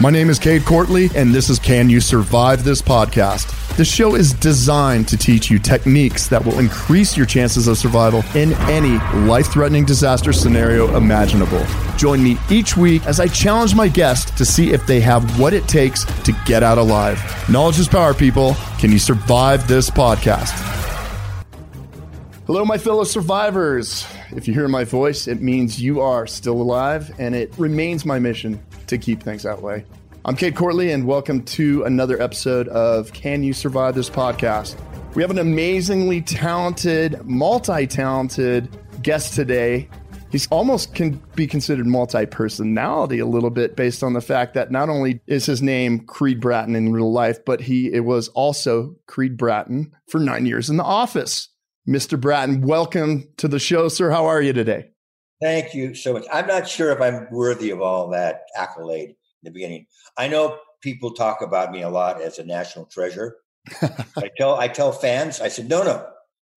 My name is Cade Courtley, and this is Can You Survive This Podcast? This show is designed to teach you techniques that will increase your chances of survival in any life threatening disaster scenario imaginable. Join me each week as I challenge my guests to see if they have what it takes to get out alive. Knowledge is power, people. Can you survive this podcast? Hello, my fellow survivors. If you hear my voice, it means you are still alive, and it remains my mission to keep things that way. I'm Cade Courtley, and welcome to another episode of Can You Survive This Podcast? We have an amazingly talented, multi talented guest today. He's almost can be considered multi personality a little bit based on the fact that not only is his name Creed Bratton in real life, but he it was also Creed Bratton for nine years in the office. Mr. Bratton, welcome to the show, sir. How are you today? Thank you so much. I'm not sure if I'm worthy of all that accolade in the beginning. I know people talk about me a lot as a national treasure. I tell I tell fans, I said, no, no,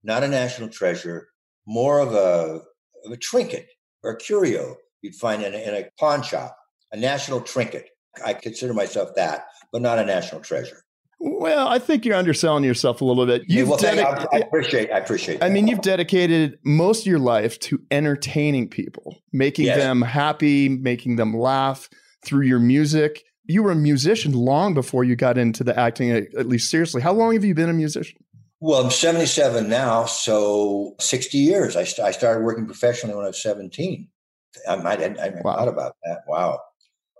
not a national treasure, more of a, of a trinket or a curio you'd find in a, in a pawn shop, a national trinket. I consider myself that, but not a national treasure. Well, I think you're underselling yourself a little bit. You've well, dedicated, I appreciate. I appreciate. I mean, you've dedicated most of your life to entertaining people, making yes. them happy, making them laugh through your music. You were a musician long before you got into the acting, uh, at least seriously. How long have you been a musician? Well, I'm 77 now, so 60 years. I, st- I started working professionally when I was 17. I might I wow. thought about that. Wow.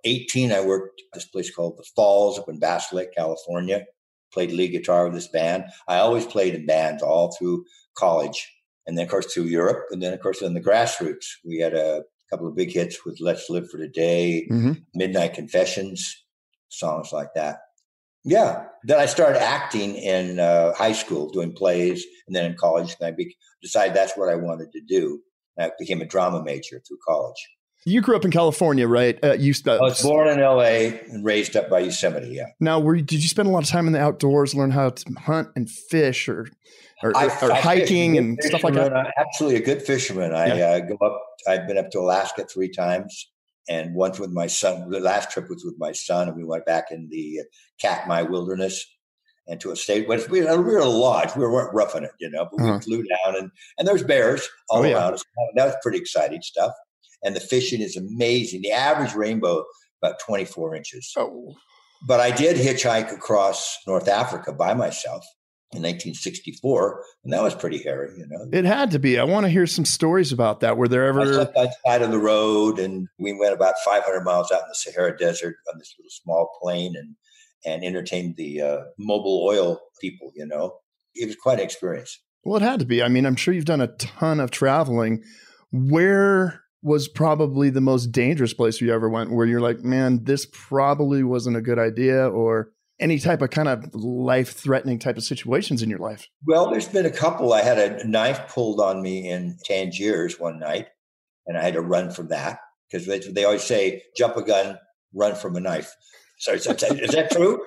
18, I worked at this place called The Falls up in Bass Lake, California. Played lead guitar with this band. I always played in bands all through college. And then, of course, through Europe. And then, of course, in the grassroots, we had a couple of big hits with Let's Live for Today, mm-hmm. Midnight Confessions, songs like that. Yeah. Then I started acting in uh, high school, doing plays, and then in college. And I be- decided that's what I wanted to do. I became a drama major through college. You grew up in California, right? Uh, you st- I was born in L.A. and raised up by Yosemite. Yeah. Now, were you, did you spend a lot of time in the outdoors, learn how to hunt and fish, or or, I, or I hiking and stuff like that? Absolutely, a good fisherman. I yeah. uh, go up. I've been up to Alaska three times, and once with my son. The last trip was with my son, and we went back in the uh, Katmai Wilderness and to a state. But we, we were a lodge. We weren't roughing it, you know. But we uh-huh. flew down, and and there's bears all oh, yeah. around us. That was pretty exciting stuff and the fishing is amazing. The average rainbow about 24 inches. Oh. But I did hitchhike across North Africa by myself in 1964, and that was pretty hairy, you know. It had to be. I want to hear some stories about that. Were there ever? I slept outside of the road, and we went about 500 miles out in the Sahara Desert on this little small plane, and and entertained the uh, Mobil oil people. You know, it was quite an experience. Well, it had to be. I mean, I'm sure you've done a ton of traveling. Where was probably the most dangerous place you ever went where you're like, man, this probably wasn't a good idea or any type of kind of life threatening type of situations in your life? Well, there's been a couple. I had a knife pulled on me in Tangiers one night, and I had to run from that because they always say, jump a gun, run from a knife. So is that, is that true?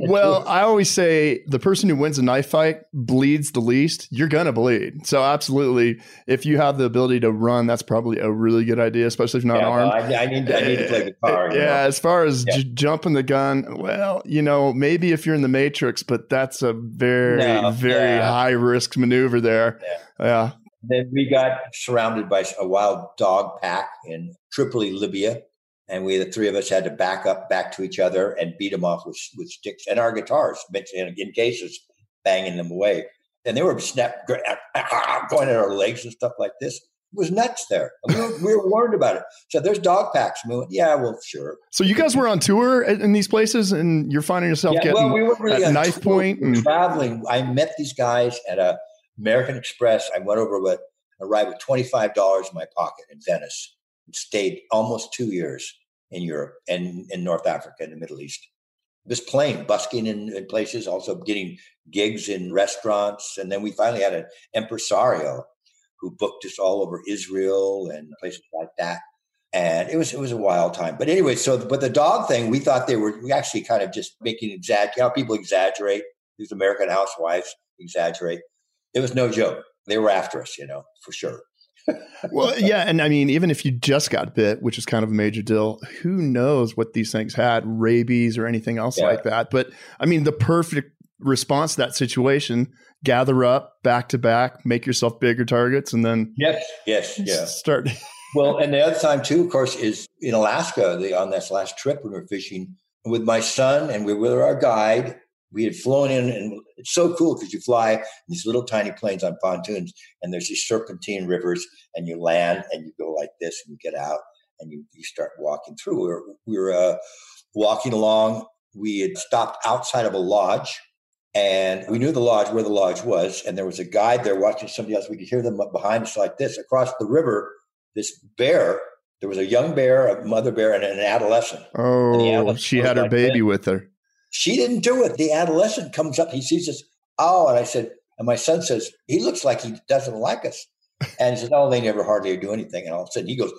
well, I always say the person who wins a knife fight bleeds the least. You're gonna bleed. So absolutely, if you have the ability to run, that's probably a really good idea, especially if you're not yeah, armed. I, I, need, I need to play eh, guitar. Yeah, know? as far as yeah. j- jumping the gun, well, you know, maybe if you're in the Matrix, but that's a very, no, very yeah. high risk maneuver there. Yeah. Then we got surrounded by a wild dog pack in Tripoli, Libya and we the three of us had to back up back to each other and beat them off with with sticks and our guitars in, cases banging them away. And they were snap ah, ah, going at our legs and stuff like this. It was nuts there. We were, we were warned about it. So there's dog packs we went yeah well sure. So you guys were on tour in these places and you're finding yourself yeah, getting well, we were really at knife point and- traveling. I met these guys at a american express. I went over with arrived with $25 in my pocket in venice stayed almost two years in Europe and in North Africa and the Middle East. This playing, busking in, in, places, also getting gigs in restaurants. And then we finally had an impresario who booked us all over Israel and places like that. And it was it was a wild time. But anyway, so but the dog thing, we thought they were we actually kind of just making exaggerate. You know, people exaggerate. These American housewives exaggerate. It was no joke. They were after us, you know, for sure. Well, yeah, and I mean, even if you just got bit, which is kind of a major deal, who knows what these things had, rabies or anything else yeah. like that. But I mean, the perfect response to that situation: gather up, back to back, make yourself bigger targets, and then yes, yes, yeah, start. well, and the other time too, of course, is in Alaska. The, on this last trip when we were fishing with my son, and we were with our guide, we had flown in, and it's so cool because you fly these little tiny planes on pontoons, and there's these serpentine rivers, and you land and you go like this, and you get out, and you, you start walking through. We were, we were uh, walking along. We had stopped outside of a lodge, and we knew the lodge where the lodge was, and there was a guide there watching somebody else. We could hear them behind us like this across the river. This bear there was a young bear, a mother bear, and an adolescent. Oh, adolescent she had her baby with her. She didn't do it. The adolescent comes up, he sees us. Oh, and I said, and my son says, he looks like he doesn't like us. And he says, oh, they never hardly do anything. And all of a sudden he goes,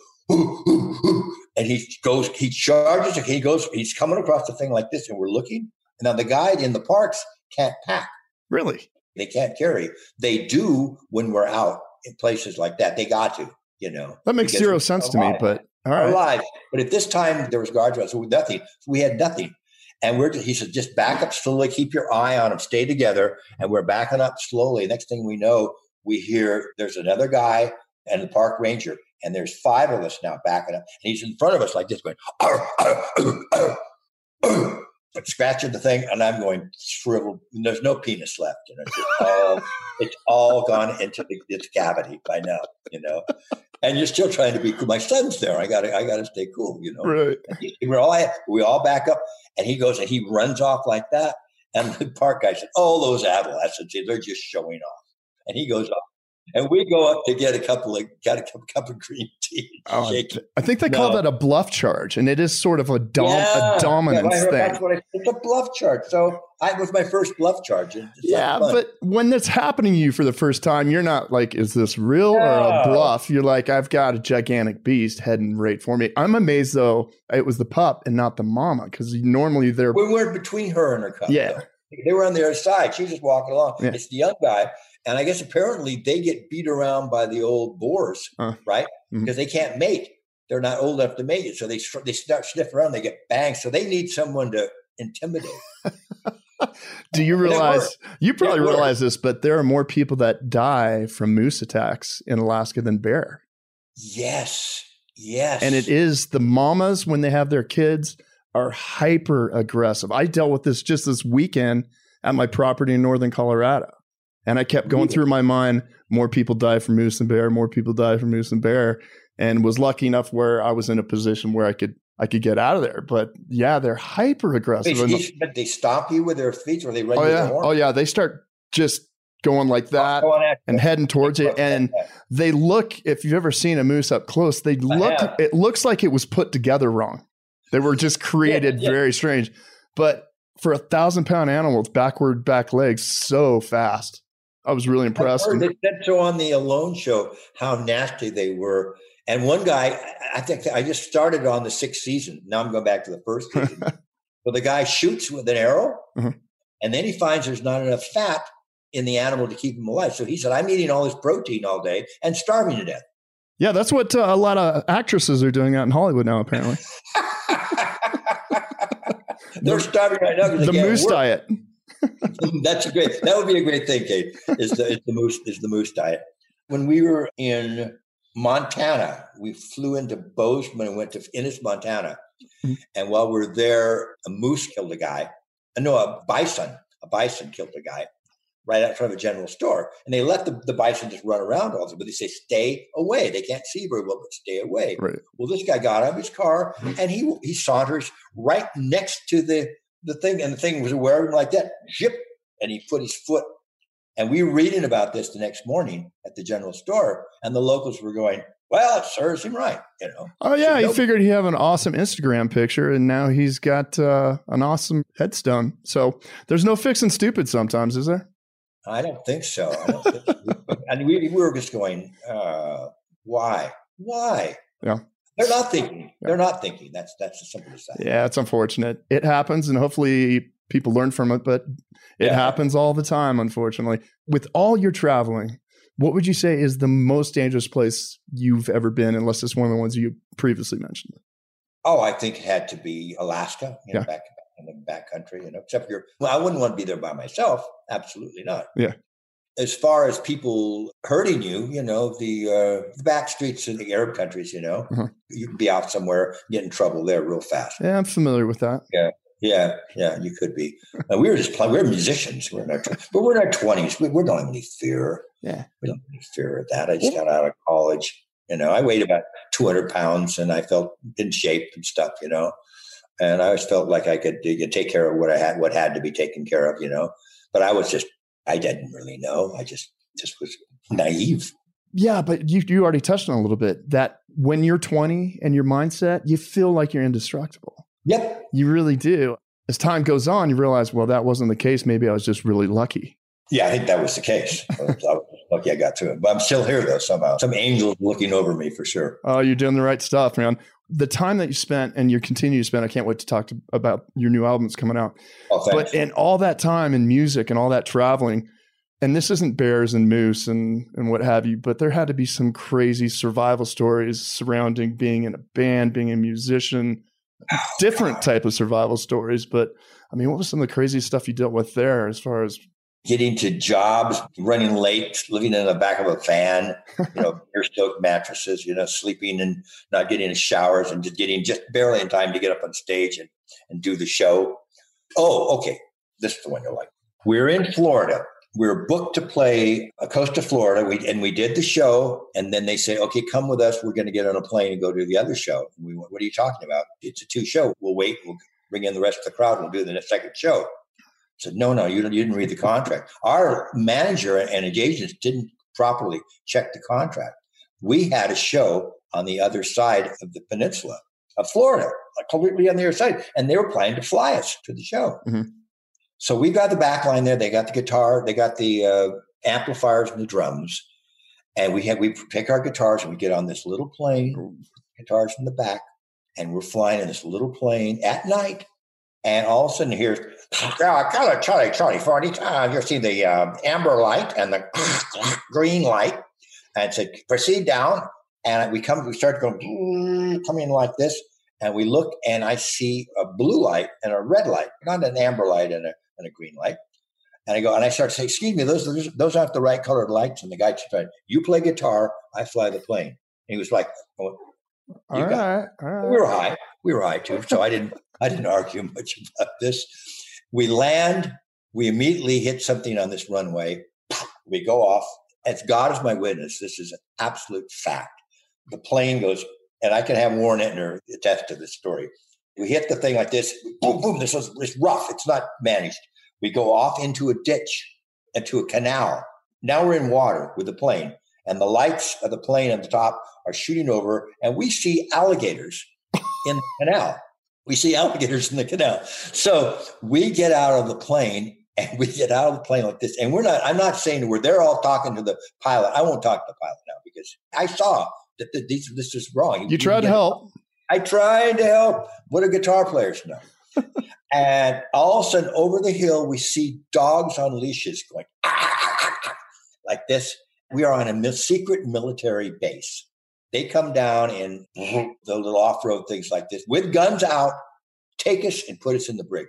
and he goes, he charges, he goes, he's coming across the thing like this, and we're looking. And now the guide in the parks can't pack. Really? They can't carry. They do when we're out in places like that. They got to, you know. That makes zero sense to me, but all right. Alive. But at this time, there was guardrails, so nothing. So we had nothing. And we're he said, just back up slowly, keep your eye on him, stay together. And we're backing up slowly. Next thing we know, we hear there's another guy and the park ranger, and there's five of us now backing up. And he's in front of us like this, going, arr, arr, arr, scratching the thing, and I'm going shriveled. There's no penis left. You know, it's all, it's all gone into the, its cavity by now. You know, and you're still trying to be cool. My son's there. I got to, I got to stay cool. You know, right? we all we all back up, and he goes and he runs off like that. And the park guy said, "Oh, those adolescents, they're just showing off." And he goes off and we go up to get a couple of got a cup, cup of green tea. Oh, I think they no. call that a bluff charge, and it is sort of a, dom- yeah, a dominance yeah, thing. That's what I, it's a bluff charge. So I was my first bluff charge. yeah, but when that's happening to you for the first time, you're not like, "Is this real no. or a bluff?" You're like, "I've got a gigantic beast heading right for me." I'm amazed though it was the pup and not the mama because normally they're we were between her and her cub. Yeah. Though. They were on the other side. She was just walking along. Yeah. It's the young guy and I guess apparently they get beat around by the old boars, uh, right? Because mm-hmm. they can't mate. They're not old enough to mate it. So they they start sniffing around. They get banged. So they need someone to intimidate. Do you realize? You probably realize this, but there are more people that die from moose attacks in Alaska than bear. Yes. Yes. And it is the mamas when they have their kids are hyper aggressive. I dealt with this just this weekend at my property in northern Colorado. And I kept going through my mind more people die from moose and bear, more people die from moose and bear, and was lucky enough where I was in a position where I could I could get out of there. But yeah, they're hyper aggressive. But they stop you with their feet or they run oh, yeah. Oh yeah, they start just going like oh, that and heading towards it. And they look, if you've ever seen a moose up close, they look it looks like it was put together wrong. They were just created yeah, yeah. very strange. But for a thousand pound animal with backward back legs so fast. I was really impressed. they said so on the Alone show how nasty they were. And one guy, I think I just started on the sixth season. Now I'm going back to the first season. but the guy shoots with an arrow, mm-hmm. and then he finds there's not enough fat in the animal to keep him alive. So he said, "I'm eating all this protein all day and starving to death." Yeah, that's what uh, a lot of actresses are doing out in Hollywood now. Apparently, they're starving right now. The moose diet. That's a great. That would be a great thing, Cade. Is the, is the moose is the moose diet? When we were in Montana, we flew into Bozeman and went to Ennis, Montana. Mm-hmm. And while we are there, a moose killed a guy. Uh, no, a bison. A bison killed a guy right out front of a general store. And they let the, the bison just run around all the time, but they say, stay away. They can't see very well, but stay away. Right. Well, this guy got out of his car and he he saunters right next to the the thing, and the thing was wearing like that, zip, and he put his foot. And we were reading about this the next morning at the general store, and the locals were going, "Well, it serves him right," you know. Oh yeah, he figured he have an awesome Instagram picture, and now he's got uh, an awesome headstone. So there's no fixing stupid sometimes, is there? I don't think so. Don't think so. and we, we were just going, uh, "Why? Why?" Yeah. They're not thinking. They're not thinking. That's that's the simple as that. Yeah, it's unfortunate. It happens, and hopefully people learn from it. But it yeah. happens all the time, unfortunately. With all your traveling, What would you say is the most dangerous place you've ever been, unless it's one of the ones you previously mentioned? Oh, I think it had to be Alaska, you know, yeah. back in the back country, you know, except for, well, I wouldn't want to be there by myself. Absolutely not. Yeah. As far as people hurting you, you know, the, uh, the back streets of the Arab countries, you know, uh-huh. you can be out somewhere, get in trouble there real fast. Yeah, I'm familiar with that. Yeah. Yeah, yeah, you could be. Uh, we were just playing. We are musicians. We're in our, but we're in our twenties. We, we, don't have any fear. Yeah, we don't have any fear of that. I just got out of college. You know, I weighed about two hundred pounds, and I felt in shape and stuff. You know, and I always felt like I could, could take care of what I had, what had to be taken care of. You know, but I was just, I didn't really know. I just, just was naive. Yeah, but you you already touched on a little bit that when you're 20 and your mindset, you feel like you're indestructible. Yep. You really do. As time goes on, you realize, well, that wasn't the case. Maybe I was just really lucky. Yeah, I think that was the case. I was lucky I got to it. But I'm still here, though, somehow. Some angels looking over me for sure. Oh, you're doing the right stuff, man. The time that you spent and you continue to spend, I can't wait to talk to, about your new albums coming out. Oh, but in all that time in music and all that traveling, and this isn't bears and moose and, and what have you, but there had to be some crazy survival stories surrounding being in a band, being a musician, oh, different God. type of survival stories. But I mean, what was some of the crazy stuff you dealt with there as far as getting to jobs, running late, living in the back of a van, you know, air stoked mattresses, you know, sleeping and not getting in showers and just getting just barely in time to get up on stage and, and do the show. Oh, okay. This is the one you'll like. We're in Florida. We are booked to play a coast Costa Florida. We, and we did the show. And then they say, okay, come with us. We're going to get on a plane and go to the other show. And we went, what are you talking about? It's a two show. We'll wait. We'll bring in the rest of the crowd. We'll do the second show. Said, no, no, you, you didn't read the contract. Our manager and agents didn't properly check the contract. We had a show on the other side of the peninsula of Florida, like completely on the other side. And they were planning to fly us to the show. Mm-hmm. So we got the back line there. They got the guitar, they got the uh, amplifiers and the drums. And we had we take our guitars and we get on this little plane, guitars in the back, and we're flying in this little plane at night. And all of a sudden, here's uh, Charlie, Charlie, Charlie, 40. Uh, you see the uh, amber light and the green light. And said, proceed down. And we come, we start going, coming like this. And we look, and I see a blue light and a red light, not an amber light and a and a green light. And I go, and I start to say, excuse me, those, those, those aren't the right colored lights. And the guy said, you play guitar, I fly the plane. And he was like, oh, all right, all right. We were high. We were high too. So I didn't, I didn't argue much about this. We land, we immediately hit something on this runway. We go off. As God is my witness, this is an absolute fact. The plane goes, and I can have Warren Entner attest to this story. We hit the thing like this, boom, boom. This was it's rough. It's not managed. We go off into a ditch, into a canal. Now we're in water with the plane, and the lights of the plane at the top are shooting over, and we see alligators in the canal. We see alligators in the canal. So we get out of the plane and we get out of the plane like this. And we're not, I'm not saying we're there all talking to the pilot. I won't talk to the pilot now because I saw that this, this is wrong. You tried to help. I tried to help. What do guitar players know? and all of a sudden, over the hill, we see dogs on leashes going ah, ah, ah, like this. We are on a secret military base. They come down in the little off road things like this with guns out, take us and put us in the brig.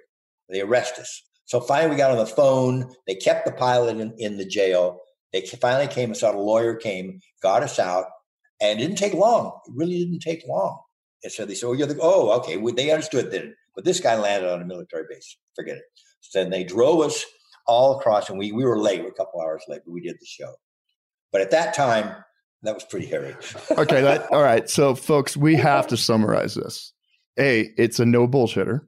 They arrest us. So finally, we got on the phone. They kept the pilot in, in the jail. They finally came and saw a lawyer came, got us out, and it didn't take long. It really didn't take long. And so they said, oh, you're the, oh, okay. Well, they understood then. But this guy landed on a military base. Forget it. So then they drove us all across, and we, we were late, we're a couple hours late, but we did the show. But at that time, that was pretty hairy. okay. That, all right. So, folks, we have to summarize this. A, it's a no bullshitter.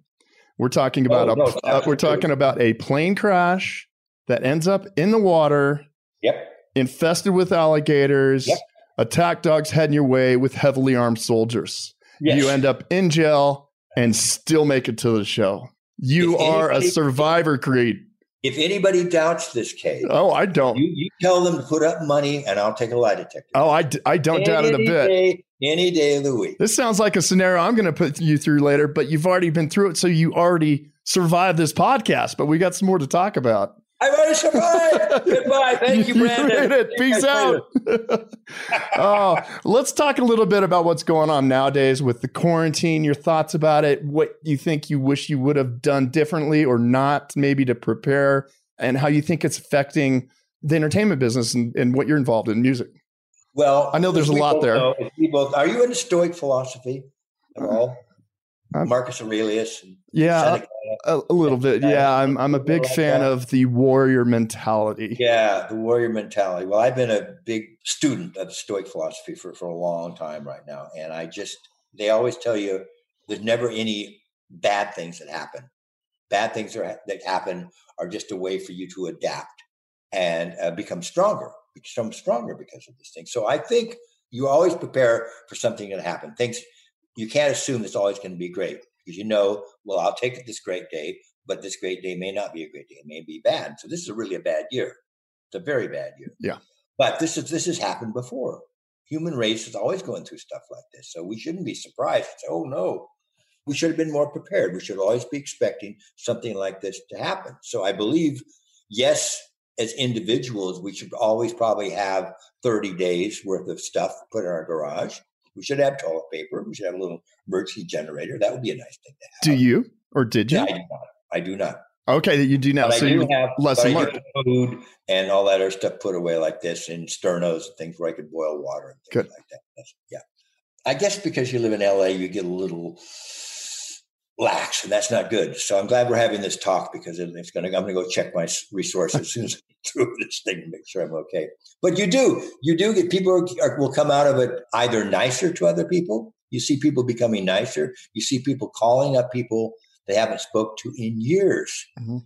We're talking about oh, a, no, uh, we're talking about a plane crash that ends up in the water. Yep. Infested with alligators. Yep. Attack dogs heading your way with heavily armed soldiers. Yes. You end up in jail and still make it to the show. You are a survivor, Creed. If anybody doubts this case, oh, I don't. You, you, tell them to put up money, and I'll take a lie detector. Oh, I, I don't any doubt it a bit. Day, any day of the week. This sounds like a scenario I'm going to put you through later, but you've already been through it, so you already survived this podcast. But we got some more to talk about. I might have survived. Goodbye. Thank you, Brandon. You Peace out. oh, let's talk a little bit about what's going on nowadays with the quarantine, your thoughts about it, what you think you wish you would have done differently or not, maybe to prepare, and how you think it's affecting the entertainment business and, and what you're involved in music. Well, I know there's a lot there. Know, both, are you into Stoic philosophy at uh, Marcus Aurelius. yeah, a, a, little bit. Yeah, I'm I'm a big fan of the warrior mentality. Yeah, the warrior mentality. Well, I've been a big student of Stoic philosophy for for a long time right now, and I just they always tell you there's never any bad things that happen. Bad things are, that happen are just a way for you to adapt and uh, become stronger, become stronger because of this thing. So I think you always prepare for something to happen. Things you can't assume it's always going to be great because you know, well, I'll take it this great day, but this great day may not be a great day. It may be bad. So this is a really a bad year. It's a very bad year. Yeah. But this is this has happened before. Human race is always going through stuff like this. So we shouldn't be surprised. Say, oh no. We should have been more prepared. We should always be expecting something like this to happen. So I believe, yes, as individuals, we should always probably have 30 days worth of stuff put in our garage. We should have toilet paper. We should have a little emergency generator. That would be a nice thing to have. Do you or did you? Yeah, I do not. I do not. Okay, you do now. But so do you have lesson learned. Food and all that other stuff put away like this, and sternos and things where I could boil water and things Good. like that. That's, yeah, I guess because you live in LA, you get a little lax, and that's not good. So I'm glad we're having this talk because it's going to. I'm going to go check my resources as soon as I through this thing to make sure I'm okay. But you do, you do get people are, are, will come out of it either nicer to other people. You see people becoming nicer. You see people calling up people they haven't spoke to in years. Mm-hmm.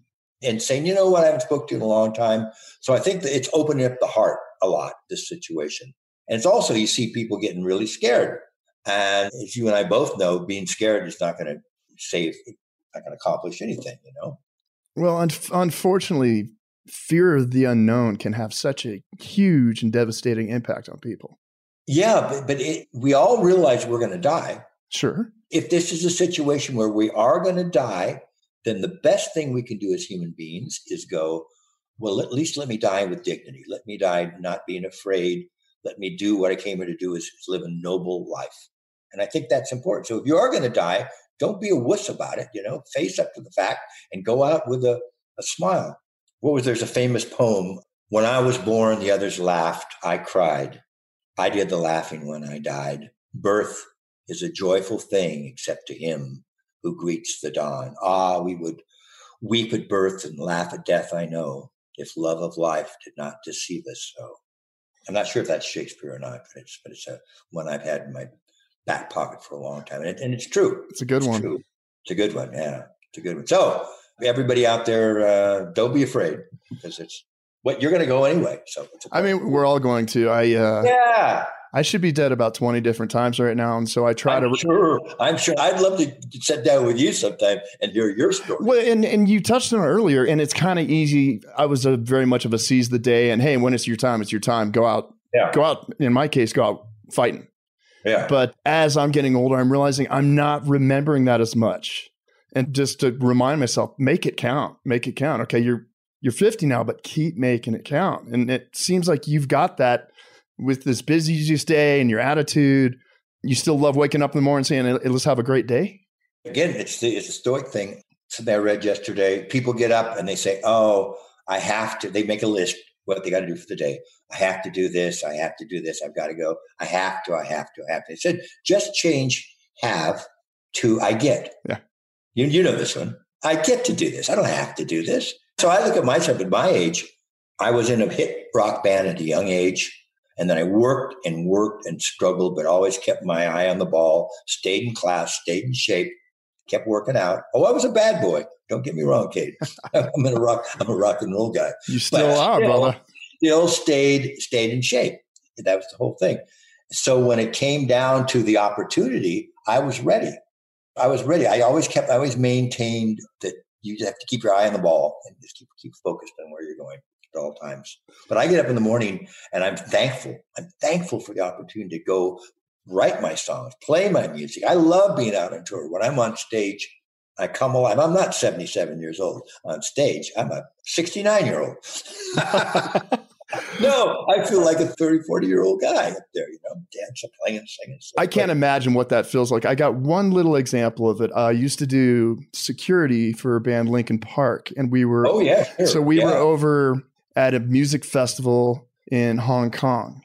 And saying, you know what, I haven't spoke to in a long time. So I think that it's opening up the heart a lot, this situation. And it's also, you see people getting really scared. And as you and I both know, being scared is not going to save, I can accomplish anything, you know? Well, un- unfortunately, fear of the unknown can have such a huge and devastating impact on people. Yeah, but, but it, we all realize we're going to die. Sure. If this is a situation where we are going to die, then the best thing we can do as human beings is go, well, at least let me die with dignity. Let me die not being afraid. Let me do what I came here to do is, is live a noble life. And I think that's important. So if you are going to die, don't be a wuss about it, you know, face up to the fact and go out with a, a smile. What was there's a famous poem. When I was born, the others laughed, I cried. I did the laughing when I died. Birth is a joyful thing except to him who greets the dawn. Ah, we would weep at birth and laugh at death, I know, if love of life did not deceive us so. I'm not sure if that's Shakespeare or not, but it's but it's a one I've had in my back pocket for a long time, and, it, and it's true. It's a good it's one. True. It's a good one. Yeah, it's a good one. So everybody out there, uh, don't be afraid because it's what you're going to go anyway. So I mean, we're all going to. I uh, yeah. I should be dead about 20 different times right now. And so I try I'm to. Sure. I'm sure. I'd love to sit down with you sometime and hear your story. Well, and, and you touched on it earlier, and it's kind of easy. I was a very much of a seize the day and hey, when it's your time, it's your time. Go out. Yeah. Go out. In my case, go out fighting. Yeah. But as I'm getting older, I'm realizing I'm not remembering that as much. And just to remind myself, make it count. Make it count. Okay, you're you're 50 now, but keep making it count. And it seems like you've got that with this busiest day and your attitude. You still love waking up in the morning saying, let's have a great day. Again, it's the, it's a stoic thing. Something I read yesterday. People get up and they say, oh, I have to, they make a list what they got to do for the day. I have to do this. I have to do this. I've got to go. I have to. I have to. I have to. They said just change have to I get. Yeah. You, you know this one. I get to do this. I don't have to do this. So I look at myself at my age. I was in a hit rock band at a young age. And then I worked and worked and struggled, but always kept my eye on the ball, stayed in class, stayed in shape, kept working out. Oh, I was a bad boy. Don't get me wrong, Cade. I'm in a rock. I'm a rock and roll guy. You still but are, still, brother. Still stayed stayed in shape. That was the whole thing. So when it came down to the opportunity, I was ready. I was ready. I always kept. I always maintained that you have to keep your eye on the ball and just keep keep focused on where you're going at all times. But I get up in the morning and I'm thankful. I'm thankful for the opportunity to go write my songs, play my music. I love being out on tour. When I'm on stage, I come alive. I'm not 77 years old on stage. I'm a 69 year old. no, I feel like a 30, 40 year old guy up there, you know, dancing, playing, singing. So I can't imagine what that feels like. I got one little example of it. Uh, I used to do security for a band Linkin Park, and we were, oh, yeah. Sure. So we yeah. were over at a music festival in Hong Kong.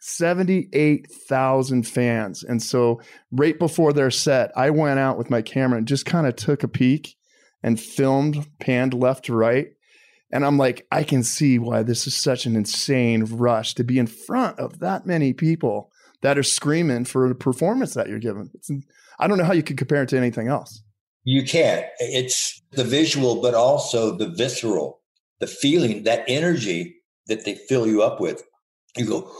78,000 fans. And so, right before their set, I went out with my camera and just kind of took a peek and filmed, panned left to right. And I'm like, I can see why this is such an insane rush to be in front of that many people that are screaming for the performance that you're giving. It's, I don't know how you could compare it to anything else. You can't. It's the visual, but also the visceral, the feeling, that energy that they fill you up with. You go,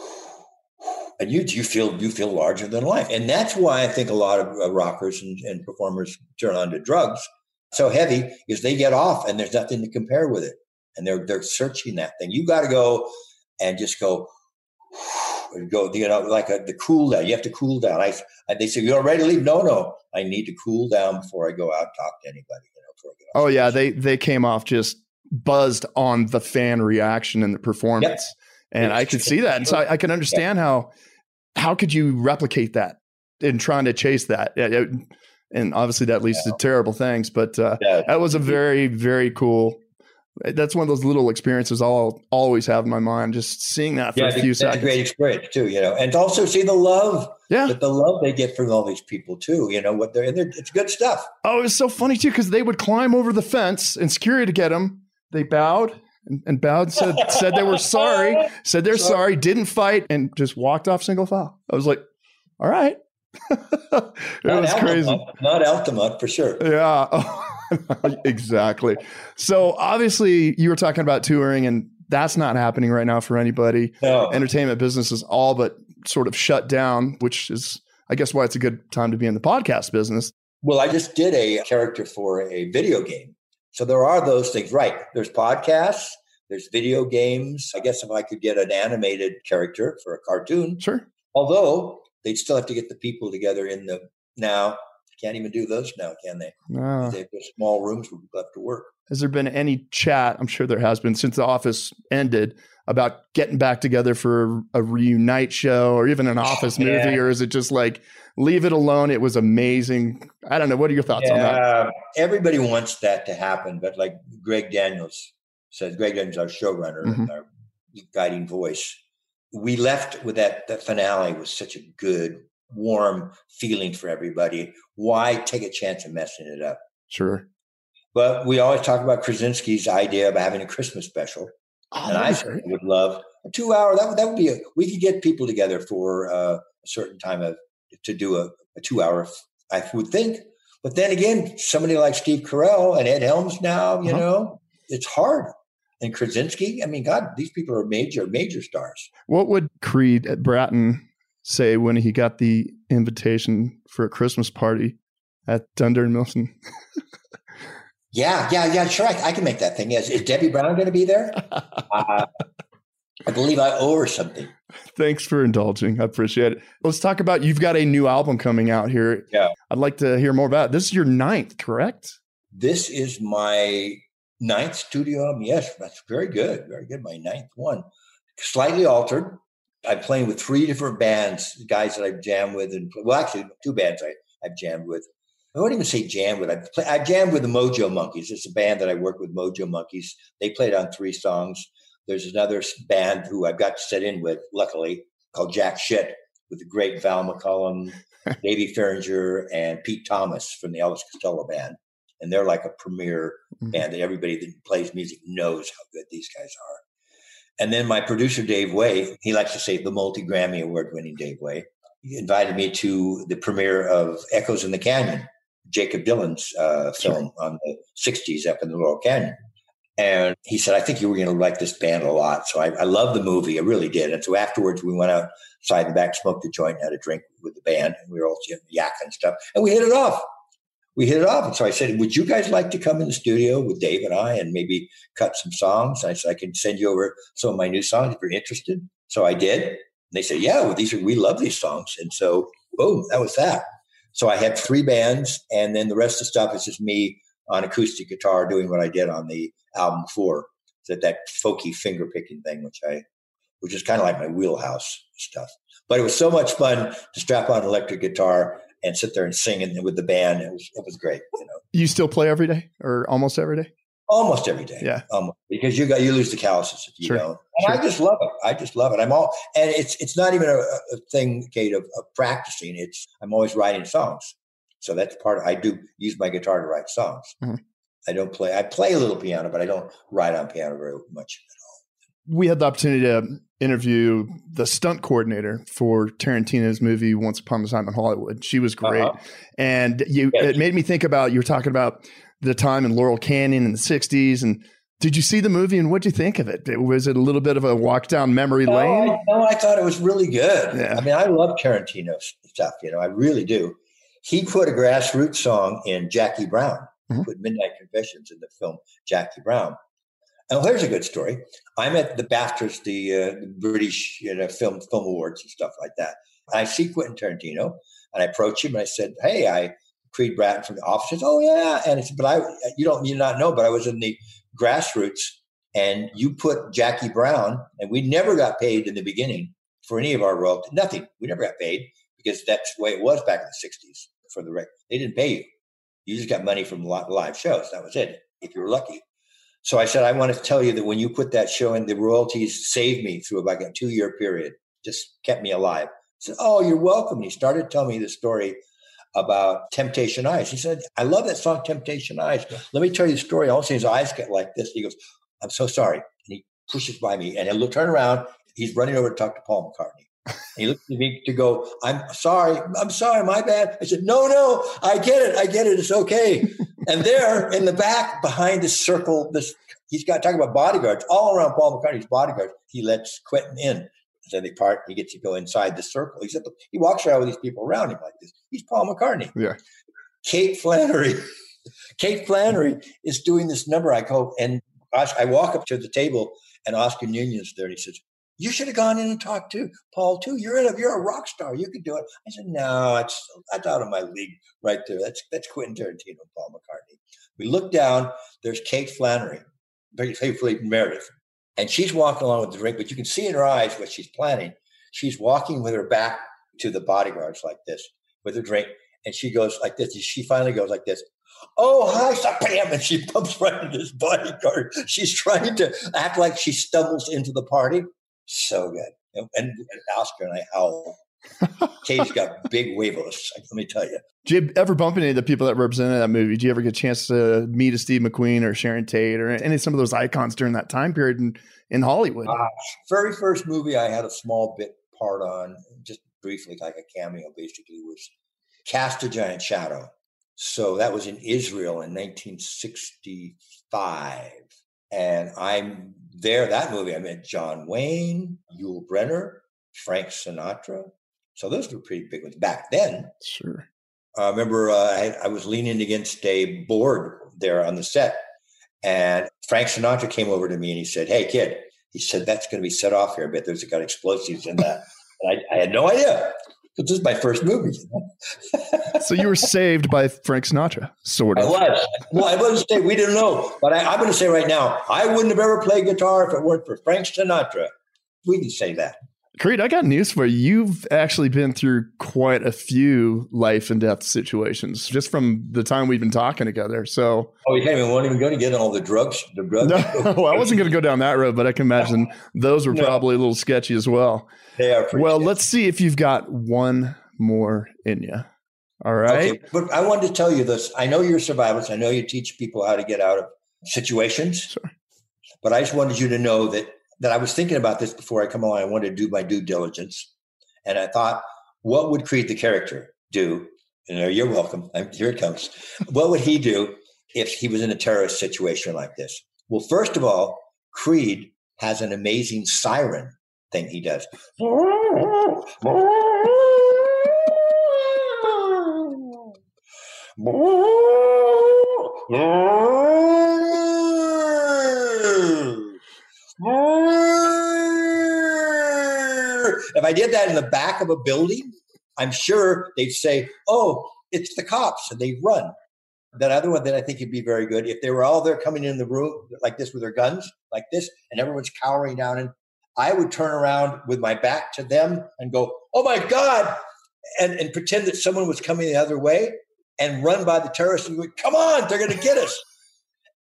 and you you feel you feel larger than life, and that's why I think a lot of uh, rockers and, and performers turn on to drugs so heavy is they get off and there's nothing to compare with it and they're they're searching that thing. You got to go and just go and go. You know, like a, the cool down. You have to cool down. I, I they say you're ready to leave. No, no, I need to cool down before I go out and talk to anybody. You know, oh yeah, they they came off just buzzed on the fan reaction and the performance, yep. and I could see that, and so I, I can understand how how could you replicate that in trying to chase that. And obviously, that leads yeah. to terrible things. But uh, yeah. that was a very, very cool that's one of those little experiences I'll always have in my mind. Just seeing that for yeah, a few that's seconds. a great experience too, you know, and also see the love, yeah, the love they get from all these people too. You know what they're and they're, it's good stuff. Oh, it's so funny too because they would climb over the fence and security to get them. They bowed and, and bowed, said said they were sorry, said they're sorry. sorry, didn't fight, and just walked off single file. I was like, all right. it not was crazy. Not Altamont for sure. Yeah. exactly. So obviously, you were talking about touring, and that's not happening right now for anybody. No. Entertainment business is all but sort of shut down, which is, I guess, why it's a good time to be in the podcast business. Well, I just did a character for a video game. So there are those things, right? There's podcasts, there's video games. I guess if I could get an animated character for a cartoon. Sure. Although they'd still have to get the people together in the now can't even do those now, can they? No. They've got small rooms where people have to work. Has there been any chat? I'm sure there has been since the office ended about getting back together for a reunite show or even an office movie, or is it just like leave it alone? It was amazing. I don't know. What are your thoughts yeah, on that? Everybody wants that to happen, but like Greg Daniels says, Greg Daniels, our showrunner, mm-hmm. our guiding voice. We left with that. That finale was such a good warm feeling for everybody. Why take a chance of messing it up? Sure. But we always talk about Krasinski's idea of having a Christmas special. Oh, and I would love a two hour. That would, that would be a, we could get people together for uh, a certain time of to do a, a two hour, I would think. But then again, somebody like Steve Carell and Ed Helms now, you uh-huh. know, it's hard. And Krasinski, I mean, God, these people are major, major stars. What would Creed Bratton say when he got the invitation for a Christmas party at Dunder and Mifflin. yeah, yeah, yeah. Sure, I, I, can make that thing. Is, is Debbie Brown going to be there? Uh, I believe I owe her something. Thanks for indulging. I appreciate it. Let's talk about you've got a new album coming out here. Yeah. I'd like to hear more about it. This is your ninth, correct? This is my ninth studio album. Yes, that's very good. Very good. My ninth one. Slightly altered. I'm playing with three different bands, guys that I've jammed with, and well, actually, two bands I, I've jammed with. I won't even say jammed with. I play, I jammed with the Mojo Monkeys. It's a band that I work with, Mojo Monkeys. They played on three songs. There's another band who I've got to sit in with, luckily, called Jack Shit, with the great Val McCallum, Davey Faragher, and Pete Thomas from the Elvis Costello Band. And they're like a premier mm-hmm. band that everybody that plays music knows how good these guys are. And then my producer, Dave Way, he likes to say the multi Grammy award winning Dave Way, he invited me to the premiere of Echoes in the Canyon, Jakob Dylan's uh, film sure. on the 60s up in the Laurel Canyon. And he said, I think you were going to like this band a lot. So I, I love the movie. I really did. And so afterwards, we went outside and back, smoked a joint, had a drink with the band. And we were all yakking and stuff. And we hit it off we hit it off. And so I said, Would you guys like to come in the studio with Dave and I and maybe cut some songs? I said, I can send you over some of my new songs if you're interested. So I did. And they said, Yeah, well, these are, we love these songs. And so, boom, that was that. So I had three bands, and then the rest of the stuff is just me on acoustic guitar doing what I did on the album before. That that folky finger picking thing, which I, which is kind of like my wheelhouse stuff. But it was so much fun to strap on electric guitar and sit there and sing and with the band. It was it was great. You know. You still play every day or almost every day? Almost every day. Yeah. Um, because you got you lose the calluses if you sure. don't. And sure. I just love it. I just love it. I'm all and it's it's not even a, a thing, Cade, of, of, practicing. It's I'm always writing songs. So that's part of I do use my guitar to write songs. Mm-hmm. I don't play I play a little piano, but I don't write on piano very much at all. We had the opportunity to interview the stunt coordinator for Tarantino's movie Once Upon a Time in Hollywood. She was great. Uh-huh. And you yes. it made me think about you were talking about the time in Laurel Canyon in the 60s. And did you see the movie and what did you think of it? Was it a little bit of a walk down memory no, lane? I, no, I thought it was really good. Yeah. I mean, I love Tarantino stuff, you know, I really do. He put a grassroots song in Jackie Brown, mm-hmm. put Midnight Confessions in the film Jackie Brown. And here's a good story. I'm at the BAFTAs, the, uh, British you know, film film awards and stuff like that. And I see Quentin Tarantino, and I approach him and I said, "Hey, I Creed Bratton from the office says, "Oh yeah," and it's but I you don't you not know, but I was in the grassroots, and you put Jackie Brown, and we never got paid in the beginning for any of our royalties. Nothing. We never got paid because that's the way it was back in the '60s for the record. They didn't pay you. You just got money from live shows. That was it. If you were lucky. So I said, I want to tell you that when you put that show in, the royalties saved me through like a two year period, just kept me alive. I said, Oh, you're welcome. And he started telling me the story about Temptation Eyes. He said, I love that song, Temptation Eyes. Let me tell you the story. All of his eyes get like this. He goes, I'm so sorry. And he pushes by me and he'll turn around. He's running over to talk to Paul McCartney. He looked at me to go, I'm sorry, I'm sorry, my bad. I said, No, no, I get it, I get it, it's okay. and there in the back, behind this circle, this he's got talking about bodyguards all around Paul McCartney's bodyguards. He lets Quentin in. Then they part. He gets to go inside the circle. The, he walks around with these people around him like this. He's Paul McCartney. Yeah. Kate Flannery. Kate Flannery is doing this number. I go and I walk up to the table and Oscar Nunez there. And he says, "You should have gone in and talked to Paul too. You're a, you're a rock star. You could do it." I said, "No, it's that's out of my league right there. That's that's Quentin Tarantino Paul McCartney." We look down. There's Kate Flannery, very faithfully Meredith, and she's walking along with the drink, but you can see in her eyes what she's planning. She's walking with her back to the bodyguards like this with her drink. And she goes like this. She finally goes like this. Oh, hi, stop bam. And she bumps right into this bodyguard. She's trying to act like she stumbles into the party. So good. And, and Oscar and I howl. Kate's got big huevos, let me tell you. Did you ever bump into any of the people that represented that movie? Did you ever get a chance to meet a Steve McQueen or Sharon Tate or any of some of those icons during that time period in, in Hollywood? Uh, very first movie I had a small bit part on, just briefly, like a cameo, basically, was Cast a Giant Shadow. So that was in Israel in 1965. And I'm there, that movie, I met John Wayne, Yul Brynner, Frank Sinatra, so those were pretty big ones back then. Sure. I remember uh, I, I, was leaning against a board there on the set, and Frank Sinatra came over to me and he said, "Hey, kid," he said, "That's going to be set off here a bit. There's got explosives in that." and I, I, had no idea. But this is my first movie. so you were saved by Frank Sinatra, sort of. I was. Well, I wasn't saved. We didn't know. But I, I'm going to say right now, I wouldn't have ever played guitar if it weren't for Frank Sinatra. We can say that. Creed, I got news for you. You've actually been through quite a few life and death situations just from the time we've been talking together. So, oh, you can't even won't even go to get all the drugs. The drugs. No, I wasn't going to go down that road, but I can imagine those were no. probably a little sketchy as well. They are. well, sketchy. let's see if you've got one more in you. All right. Okay, but I wanted to tell you this. I know you're survivors. I know you teach people how to get out of situations. Sure. But I just wanted you to know that that I was thinking about this before I come along. I wanted to do my due diligence, and I thought, what would Creed the character do? And you're welcome. I'm, here it comes. what would he do if he was in a terrorist situation like this? Well, first of all, Creed has an amazing siren thing he does. If I did that in the back of a building, I'm sure they'd say, "Oh, it's the cops, and they run. That other one that I think would be very good if they were all there coming in the room like this with their guns, like this, and everyone's cowering down. And I would turn around with my back to them and go, "Oh my God!" and, and pretend that someone was coming the other way and run by the terrorists and go, "Come on, they're going to get us."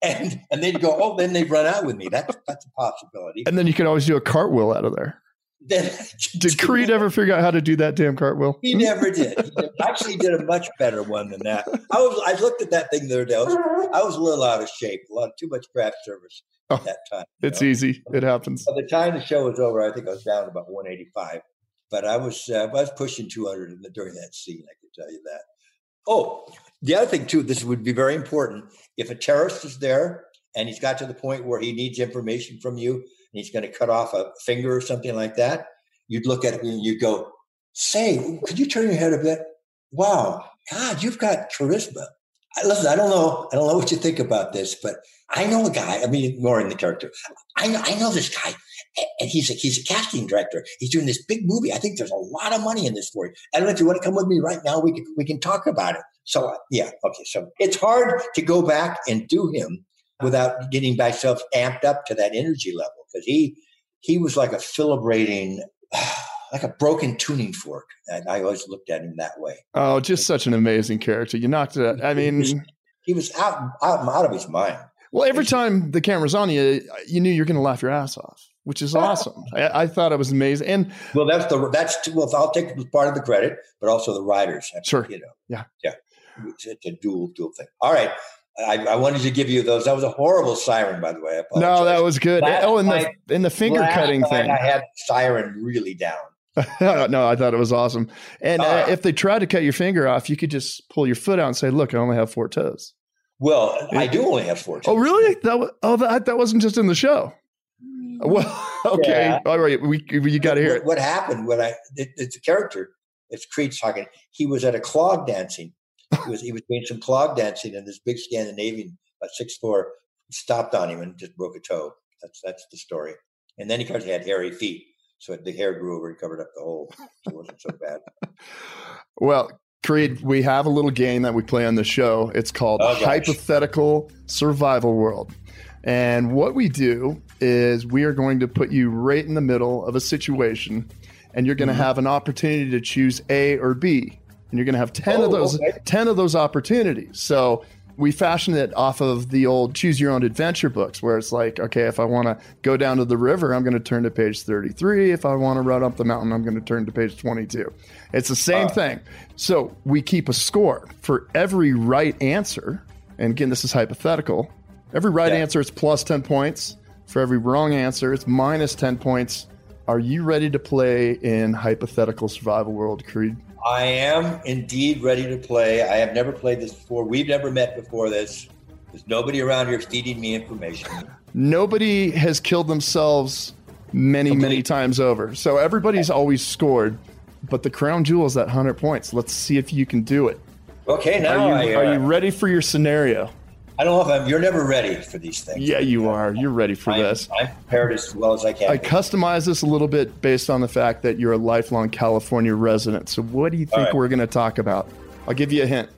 and and they'd go, "Oh," then they'd run out with me. That's that's a possibility. And then you can always do a cartwheel out of there. Did Creed ever figure out how to do that damn cartwheel? He never did. He actually did a much better one than that. I was I looked at that thing the other day. I was, I was a little out of shape. A lot too much craft service at oh, that time. It's know? easy. It happens. By the time the show was over, I think I was down about 185. But I was uh, I was pushing 200 the, during that scene. I can tell you that. Oh, the other thing too. This would be very important. If a terrorist is there and he's got to the point where he needs information from you he's going to cut off a finger or something like that, you'd look at it and you'd go, "Say, could you turn your head a bit? Wow, God, you've got charisma." I, listen, I don't know, I don't know what you think about this, but I know a guy. I mean, ignoring the character, I know, I know this guy, and he's a, he's a casting director. He's doing this big movie. I think there's a lot of money in this for you. I don't know if you want to come with me right now. We can we can talk about it. So uh, yeah, okay. So it's hard to go back and do him without getting myself amped up to that energy level because he he was like a fibrating like a broken tuning fork and i always looked at him that way. Oh just such an amazing character. You knocked it out. I mean he was, he was out, out out of his mind. Well every time the camera's on you you knew you're going to laugh your ass off which is ah. awesome. I, I, thought it was amazing and well that's the that's well i'll take part of the credit but also the writers sure. you know. Yeah. Yeah. It's a dual dual thing. All right I, I, wanted to give you those. That was a horrible siren, by the way. No, that was good. Last oh, and the in the finger cutting thing. I had siren really down. no, I thought it was awesome. And uh, uh, if they tried to cut your finger off, you could just pull your foot out and say, "Look, I only have four toes." Well, I do only have four toes. Oh, really? That was, oh, that, that wasn't just in the show. Well, okay, yeah. all right. We, we you got to hear what, it. What happened when I? It, it's a character. It's Creed talking. He was at a clog dancing he was he was doing some clog dancing, and this big Scandinavian, about six four, stopped on him and just broke a toe. That's that's the story. And then he kind of had hairy feet, so the hair grew over and covered up the hole. So it wasn't so bad. Well, Creed, we have a little game that we play on the show. It's called oh, Hypothetical Survival World. And what we do is we are going to put you right in the middle of a situation, and you're going to mm-hmm. have an opportunity to choose A or B and you're going to have 10 oh, of those okay. 10 of those opportunities. So we fashioned it off of the old choose your own adventure books where it's like okay if i want to go down to the river i'm going to turn to page 33 if i want to run up the mountain i'm going to turn to page 22 it's the same uh, thing. So we keep a score for every right answer. And again this is hypothetical. Every right yeah. answer is plus 10 points. For every wrong answer it's minus 10 points. Are you ready to play in hypothetical survival world creed I am indeed ready to play. I have never played this before. We've never met before this. There's nobody around here feeding me information. Nobody has killed themselves many, Complete. many times over. So everybody's always scored. But the crown jewel is that 100 points. Let's see if you can do it. Okay, now are you, I, uh, are you ready for your scenario? I don't know if I'm. You're never ready for these things. Yeah, you are. You're ready for I'm, this. I'm prepared as well as I can. I customize this a little bit based on the fact that you're a lifelong California resident. So, what do you think right. we're going to talk about? I'll give you a hint.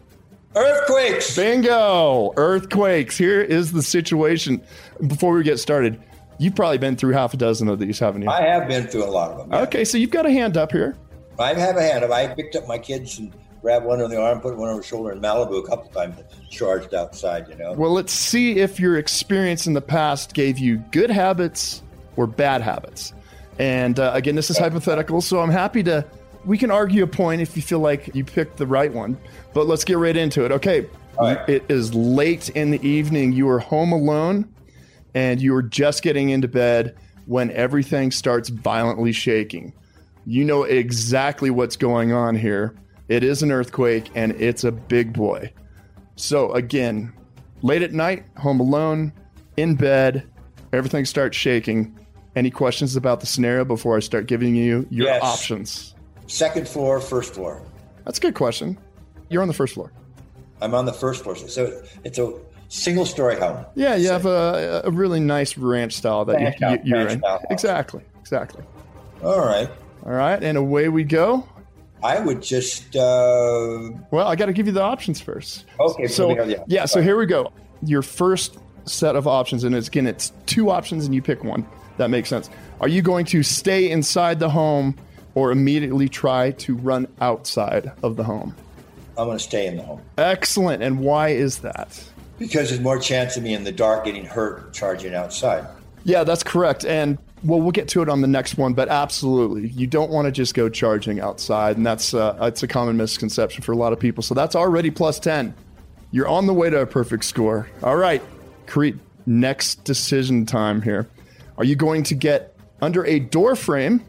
Earthquakes. Bingo! Earthquakes. Here is the situation. Before we get started, you've probably been through half a dozen of these, haven't you? I have been through a lot of them. Yeah. Okay, so you've got a hand up here. I have a hand up. I picked up my kids and grab one on the arm, put one on the shoulder in Malibu a couple times, charged outside, you know. Well, let's see if your experience in the past gave you good habits or bad habits. And uh, again, this is hypothetical, so I'm happy to. We can argue a point if you feel like you picked the right one, but let's get right into it. Okay, right. it is late in the evening. You are home alone, and you are just getting into bed when everything starts violently shaking. You know exactly what's going on here it is an earthquake and it's a big boy. So, again, late at night, home alone, in bed, everything starts shaking. Any questions about the scenario before I start giving you your yes. options? Second floor, first floor. That's a good question. You're on the first floor. I'm on the first floor. So it's a single story home. Yeah, you have a, a really nice ranch style that you, are in. Exactly, exactly. All right. All right, and away we go. I would just. Uh... Well, I got to give you the options first. Okay. So yeah. yeah. So here we go. Your first set of options, and it's, again, it's two options, and you pick one. That makes sense. Are you going to stay inside the home or immediately try to run outside of the home? I'm going to stay in the home. Excellent. And why is that? Because there's more chance of me in the dark getting hurt charging outside. Yeah, that's correct. And well, we'll get to it on the next one, but absolutely, you don't want to just go charging outside, and that's uh, a common misconception for a lot of people. So that's already plus ten. You're on the way to a perfect score. All right, Creed. Next decision time here. Are you going to get under a door frame,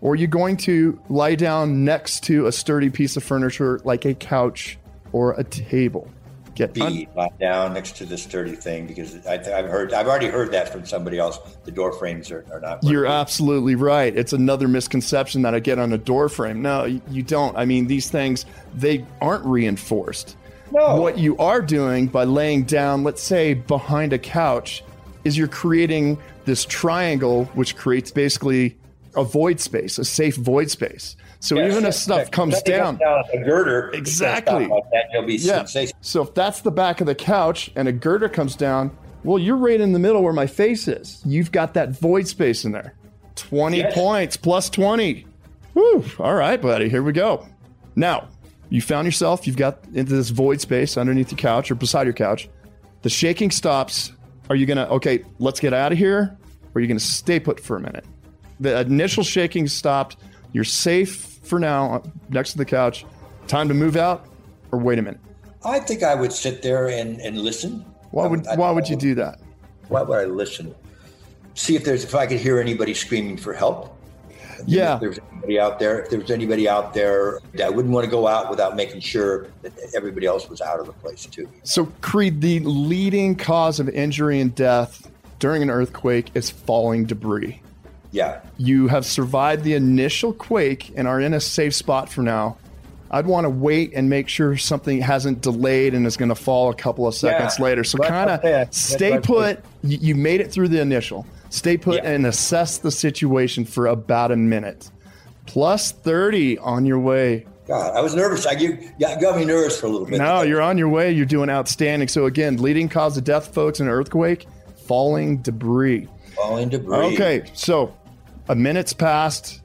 or are you going to lie down next to a sturdy piece of furniture like a couch or a table? Get be un- down next to this sturdy thing because I, have heard I've already heard that from somebody else. The door frames are, are not. Working. You're absolutely right. It's another misconception that I get on a door frame. No, you don't. I mean, these things they aren't reinforced. No. What you are doing by laying down, let's say behind a couch, is you're creating this triangle, which creates basically a void space, a safe void space. So yes, even yes, if stuff yes. comes down, down a girder, exactly, like that, be yeah. So if that's the back of the couch and a girder comes down, well, you're right in the middle where my face is. You've got that void space in there. Twenty points plus twenty. Woo! All right, buddy. Here we go. Now you found yourself. You've got into this void space underneath your couch or beside your couch. The shaking stops. Are you gonna okay? Let's get out of here. Or are you gonna stay put for a minute? The initial shaking stopped you're safe for now uh, next to the couch. Time to move out or wait a minute? I think I would sit there and, and listen. Why would um, I, why would you do that? Why would I listen? See if there's if I could hear anybody screaming for help. Yeah. If there's anybody out there, if there's anybody out there, I wouldn't want to go out without making sure that everybody else was out of the place too. So Creed, the leading cause of injury and death during an earthquake is falling debris. Yeah. You have survived the initial quake and are in a safe spot for now. I'd want to wait and make sure something hasn't delayed and is going to fall a couple of seconds yeah. later. So kind of stay put. You, you, made it through the initial. Stay put yeah. and assess the situation for about a minute. Plus 30 on your way. God, I was nervous. I you, got me nervous for a little bit. No, you're on your way. You're doing outstanding. So again, leading cause of death, folks, in an earthquake, falling debris. Falling debris. Okay, so a minute's passed,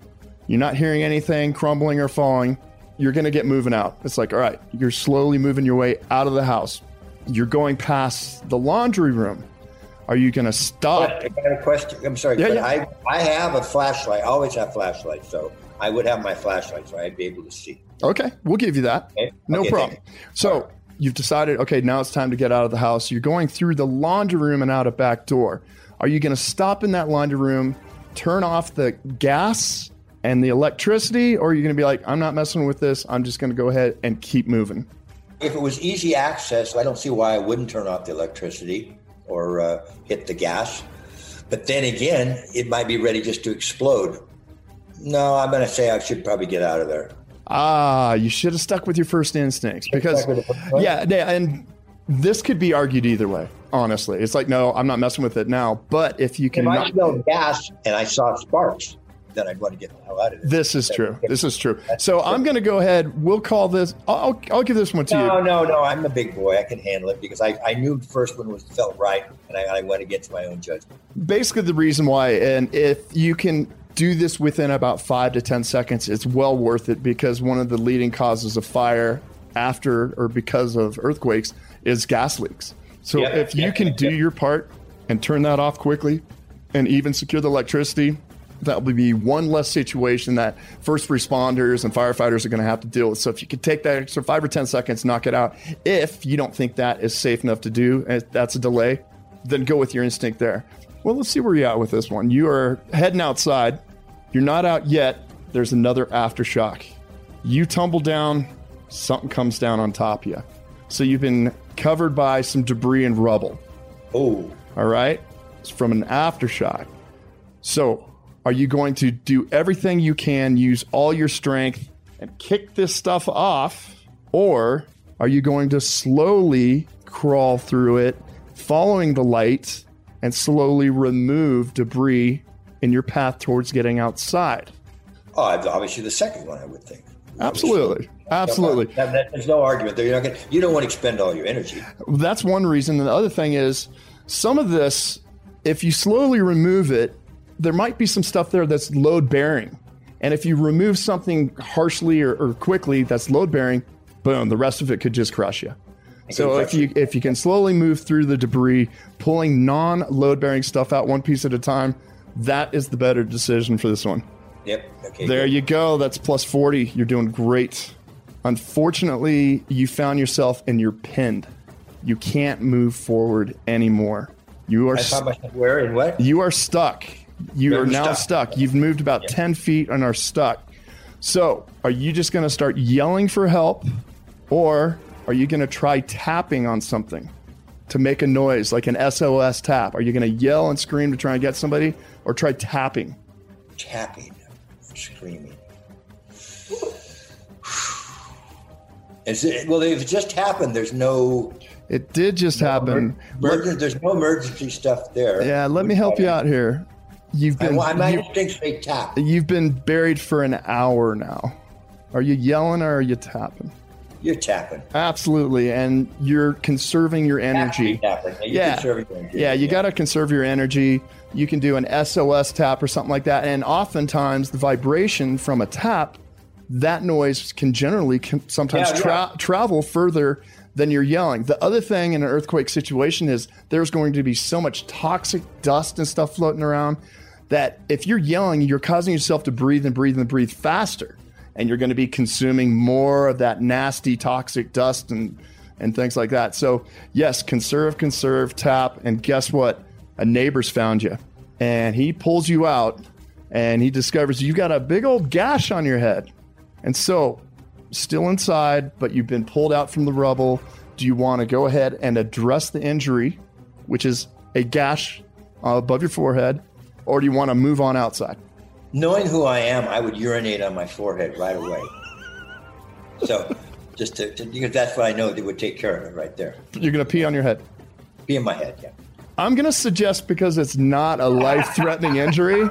you're not hearing anything crumbling or falling, you're going to get moving out. It's like, all right, you're slowly moving your way out of the house. You're going past the laundry room. Are you going to stop? I got a question. I'm sorry, yeah, yeah. I, I have a flashlight. I always have flashlights, so I would have my flashlight, so I'd be able to see. Okay, we'll give you that. Okay. No okay, problem. So you've decided, okay, now it's time to get out of the house. You're going through the laundry room and out a back door. Are you going to stop in that laundry room turn off the gas and the electricity, or you're you going to be like, I'm not messing with this. I'm just going to go ahead and keep moving? If it was easy access, I don't see why I wouldn't turn off the electricity or uh, hit the gas. But then again, it might be ready just to explode. No, I'm going to say I should probably get out of there. Ah, you should have stuck with your first instincts because, yeah, and this could be argued either way. Honestly, it's like no, I'm not messing with it now. But if you can, if I smelled gas and I saw sparks, then I'd want to get the hell out of it. This is true. This is true. So I'm going to go ahead. We'll call this. I'll, I'll give this one to no, you. No, no, no. I'm a big boy. I can handle it because I, I knew the first one was felt right, and I, I went against my own judgment. Basically, the reason why, and if you can do this within about five to ten seconds, it's well worth it because one of the leading causes of fire after or because of earthquakes is gas leaks. So yeah, if you can do yeah. your part and turn that off quickly and even secure the electricity, that will be one less situation that first responders and firefighters are going to have to deal with. So if you could take that extra five or 10 seconds, knock it out. If you don't think that is safe enough to do, and that's a delay, then go with your instinct there. Well, let's see where you're at with this one. You are heading outside. You're not out yet. There's another aftershock. You tumble down, something comes down on top of you. So you've been covered by some debris and rubble. Oh. All right. It's from an aftershock. So are you going to do everything you can, use all your strength, and kick this stuff off? Or are you going to slowly crawl through it, following the light, and slowly remove debris in your path towards getting outside? Oh, obviously the second one, I would think. Absolutely, Uh, absolutely. That, that, there's no argument there. You're not gonna, you don't want to expend all your energy. That's one reason. And the other thing is, some of this, if you slowly remove it, there might be some stuff there that's load bearing. And if you remove something harshly or, or quickly that's load bearing, boom, the rest of it could just crush you. So if you if you can slowly move through the debris, pulling non load bearing stuff out one piece at a time, that is the better decision for this one. Yep. Okay. There good. you go. That's plus 40. You're doing great. Unfortunately, you found yourself and you're pinned. You can't move forward anymore. You are where and what? You are stuck. You are now stuck. stuck. You've moved about 10 feet and are stuck. So, are you just going to start yelling for help or are you going to try tapping on something to make a noise like an SOS tap? Are you going to yell and scream to try and get somebody or try tapping? Tapping screaming. Is it, well, if it just happened, there's no. It did just no happen. Emergency, there's no emergency stuff there. Yeah, let me help you out here. You've been. I, I you, think they tap. You've been buried for an hour now. Are you yelling or are you tapping? You're tapping. Absolutely, and you're conserving your energy. Tapping. Yeah, yeah. yeah, you got to conserve your energy. You can do an SOS tap or something like that, and oftentimes the vibration from a tap, that noise can generally can sometimes yeah, tra- yeah. travel further than you're yelling. The other thing in an earthquake situation is there's going to be so much toxic dust and stuff floating around that if you're yelling, you're causing yourself to breathe and breathe and breathe faster and you're going to be consuming more of that nasty toxic dust and and things like that. So yes, conserve, conserve, tap, and guess what? A neighbor's found you, and he pulls you out, and he discovers you got a big old gash on your head, and so still inside, but you've been pulled out from the rubble. Do you want to go ahead and address the injury, which is a gash uh, above your forehead, or do you want to move on outside? knowing who I am, I would urinate on my forehead right away. So, just to, to, because that's what I know they would take care of it right there. You're gonna pee on your head. Pee in my head, yeah. I'm gonna suggest because it's not a life-threatening injury,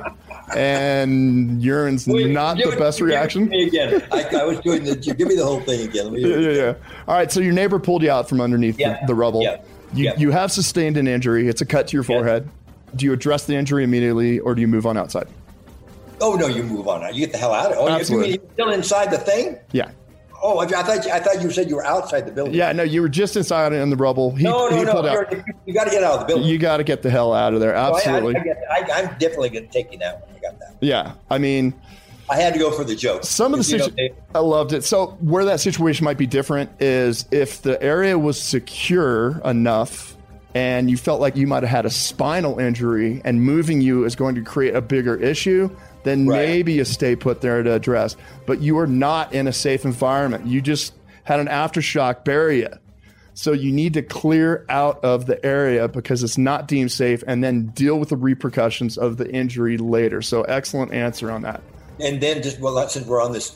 and urine's Wait, not the best reaction. Me again. I, I, was doing the. Give me the whole thing again. Yeah, yeah, yeah. All right. So your neighbor pulled you out from underneath yeah. the, the, rubble. Yeah. You yeah. you have sustained an injury. It's a cut to your forehead. Do you address the injury immediately, or do you move on outside? Oh no, you move on. You get the hell out of it. Oh, Absolutely. you still inside the thing? Yeah. Oh, I thought you, I thought you said you were outside the building. Yeah, no, you were just inside in the rubble. He, no, no, he no. You got to get out of the building. You got to get the hell out of there. Absolutely. I, I, am definitely going to take you that one. I got that. Yeah, I mean, I had to go for the joke. Some of the situations, I loved it. So where that situation might be different is if the area was secure enough and you felt like you might have had a spinal injury and moving you is going to create a bigger issue then right. maybe you stay put there to address. But you are not in a safe environment. You just had an aftershock bury you. So you need to clear out of the area because it's not deemed safe and then deal with the repercussions of the injury later. So excellent answer on that. And then just well since we're on this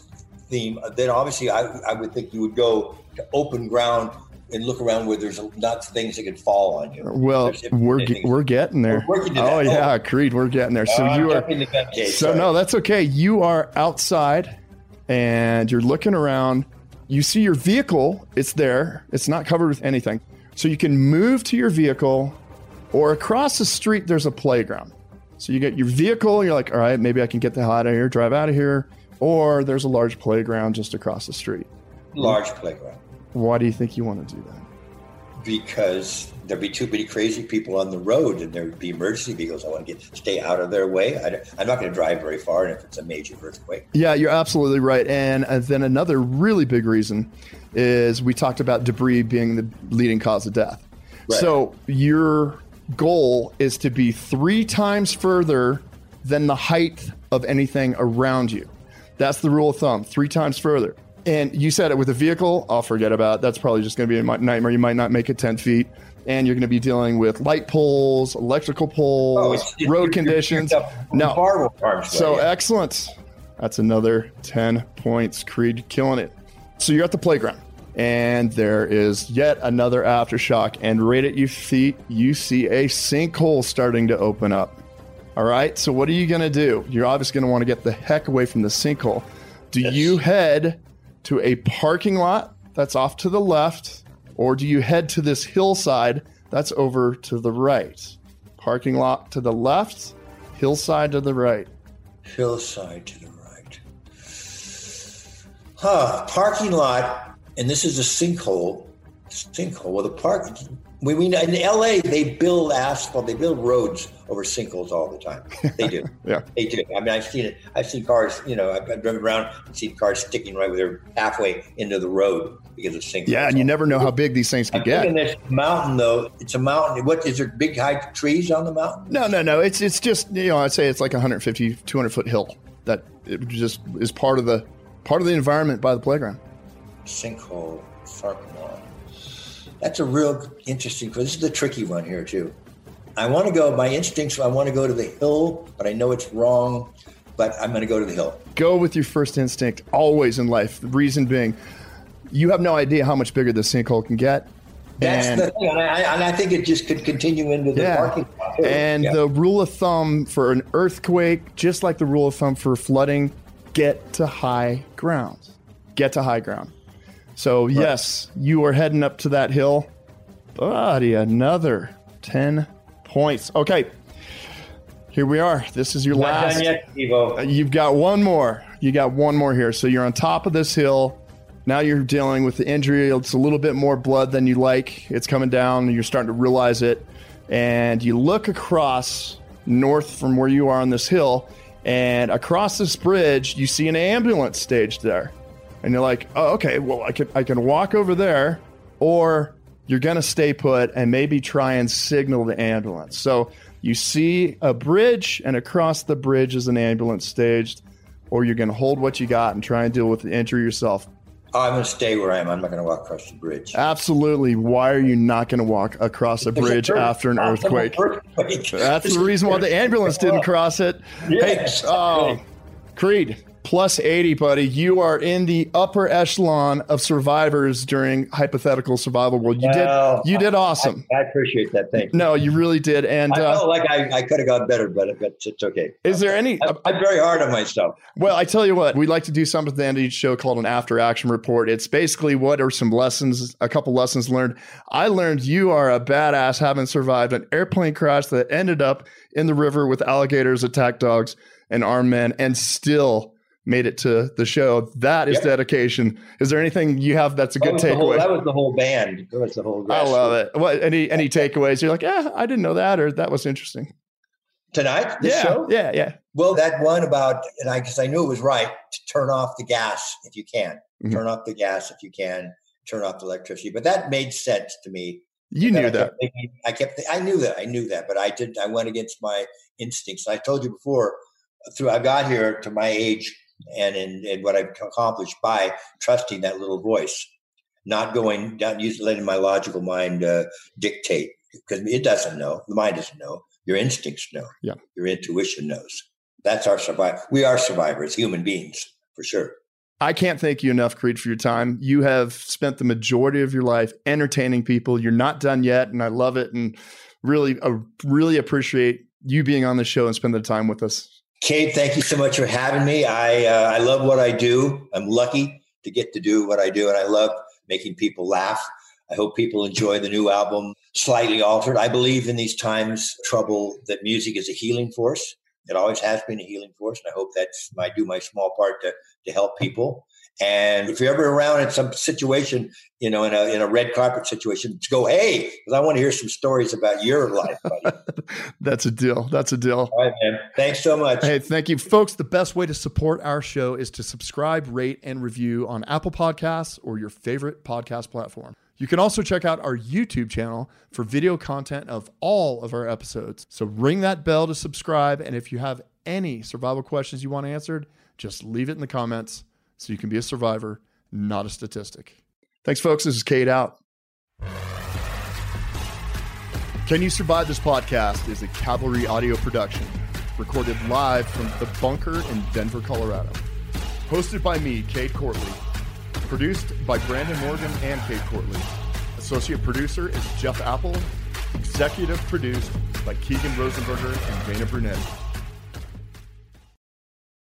theme, then obviously I, I would think you would go to open ground and look around where there's not things that could fall on you. Well, we're we're getting there. We're oh yeah. Creed, we're getting there. So oh, you are. so sorry. no, that's okay. You are outside, and you're looking around. You see your vehicle. It's there. It's not covered with anything. So you can move to your vehicle, or across the street there's a playground. So you get your vehicle. You're like, all right, maybe I can get the hell out of here, drive out of here. Or there's a large playground just across the street. Large playground. Why do you think you want to do that? Because there'd be too many crazy people on the road, and there'd be emergency vehicles. I want to get stay out of their way. I, am not going to drive very far, if it's a major earthquake. Yeah, you're absolutely right. And uh, then another really big reason is we talked about debris being the leading cause of death. Right. So your goal is to be three times further than the height of anything around you. That's the rule of thumb. Three times further. And you said it with a vehicle, I'll forget about. It. That's probably just going to be a nightmare. You might not make it 10 feet. And you're going to be dealing with light poles, electrical poles, oh, it's, it's, road conditions. no. so yeah. excellent. That's another 10 points. Creed killing it. So you're at the playground, and there is yet another aftershock. And right at your feet, you see a sinkhole starting to open up. All right. So what are you going to do? You're obviously going to want to get the heck away from the sinkhole. Do yes. you head to a parking lot that's off to the left, or do you head to this hillside that's over to the right? Parking lot to the left, hillside to the right. Hillside to the right. Huh, parking lot, and this is a sinkhole. Sinkhole. Well, the park we mean in LA they build asphalt, they build roads over sinkholes all the time. They do. yeah, they do. I mean, I've seen it. I've seen cars. You know, I've, I've driven around and seen cars sticking right where they're halfway into the road because of sinkholes. Yeah, and you never know how big these things can get. In this mountain, though, it's a mountain. What is there? Big high trees on the mountain? No, no, no. It's it's just you know I'd say it's like 150, 200 foot hill that it just is part of the part of the environment by the playground. Sinkhole, parking lot. That's a real interesting. This is the tricky one here too. I want to go. My instincts. I want to go to the hill, but I know it's wrong. But I'm going to go to the hill. Go with your first instinct always in life. The reason being, you have no idea how much bigger this sinkhole can get. That's and, the thing, and I, and I, think it just could continue into the yeah. parking lot. Too. And yeah. the rule of thumb for an earthquake, just like the rule of thumb for flooding, get to high ground. Get to high ground. So, right. yes, you are heading up to that hill. Buddy, another 10 points. Okay. Here we are. This is your Not last. Yet, Evo. Uh, you've got one more. You got one more here. So you're on top of this hill. Now you're dealing with the injury. It's a little bit more blood than you like. It's coming down. You're starting to realize it. And you look across north from where you are on this hill. And across this bridge, you see an ambulance staged there and you're like, oh, okay, well, I can I can walk over there, or you're gonna stay put and maybe try and signal the ambulance. So you see a bridge, and across the bridge is an ambulance staged, or you're gonna hold what you got and try and deal with the injury yourself. Oh, I'm going to stay where I am. I'm not going to walk across the bridge. Absolutely. Why are you not going to walk across a bridge after an earthquake? earthquake? That's the reason why the ambulance didn't cross it. Yes. Hey, oh, Creed, plus 80, buddy. You are in the upper echelon of survivors during hypothetical survival world. You well, did you did awesome. I, I, appreciate that. Thank you. No, you really did. And I felt uh, like I, I could have gone better, but, but it's okay. Is there any? I, I'm very hard on myself. Well, I tell you what, we like to do something at the end of each show called an after action report. It's basically what are some lessons, a couple lessons learned. I learned you are a badass having survived an airplane crash that ended up in the river with alligators, attack dogs, and armed men, and still made it to the show. That is yep. dedication. Is there anything you have that's a good that takeaway? that was the whole band. That was the whole. I love it. What any any takeaways? You're like, yeah, I didn't know that, or that was interesting. Tonight, yeah, show? yeah, yeah. Well, that one about, and I guess I knew it was right to turn off the gas if you can. Mm-hmm. Turn off the gas if you can. Turn off the electricity. But that made sense to me. You knew I that. Kept thinking, I kept. I knew that. I knew that. But I did. I went against my instincts. I told you before. Through I got here to my age and in, in what I've accomplished by trusting that little voice, not going down, using letting my logical mind uh, dictate because it doesn't know. The mind doesn't know. Your instincts know. Yeah. Your intuition knows. That's our survival. We are survivors, human beings, for sure. I can't thank you enough, Creed, for your time. You have spent the majority of your life entertaining people. You're not done yet, and I love it, and really, uh, really appreciate you being on the show and spending the time with us. Cade, thank you so much for having me. I uh, I love what I do. I'm lucky to get to do what I do, and I love making people laugh. I hope people enjoy the new album, slightly altered. I believe in these times trouble that music is a healing force. It always has been a healing force, and I hope that's I do my small part to to help people. And if you're ever around in some situation, you know, in a in a red carpet situation, to go, hey, because I want to hear some stories about your life, buddy. That's a deal. That's a deal. All right, man. Thanks so much. Hey, thank you, folks. The best way to support our show is to subscribe, rate, and review on Apple Podcasts or your favorite podcast platform. You can also check out our YouTube channel for video content of all of our episodes. So ring that bell to subscribe. And if you have any survival questions you want answered, just leave it in the comments so you can be a survivor, not a statistic. Thanks, folks. This is Cade out. Can You Survive This Podcast is a Cavalry audio production, recorded live from the bunker in Denver, Colorado. Hosted by me, Cade Courtley. Produced by Brandon Morgan and Cade Courtley. Associate producer is Jeff Apple. Executive produced by Keegan Rosenberger and Dana Brunetti.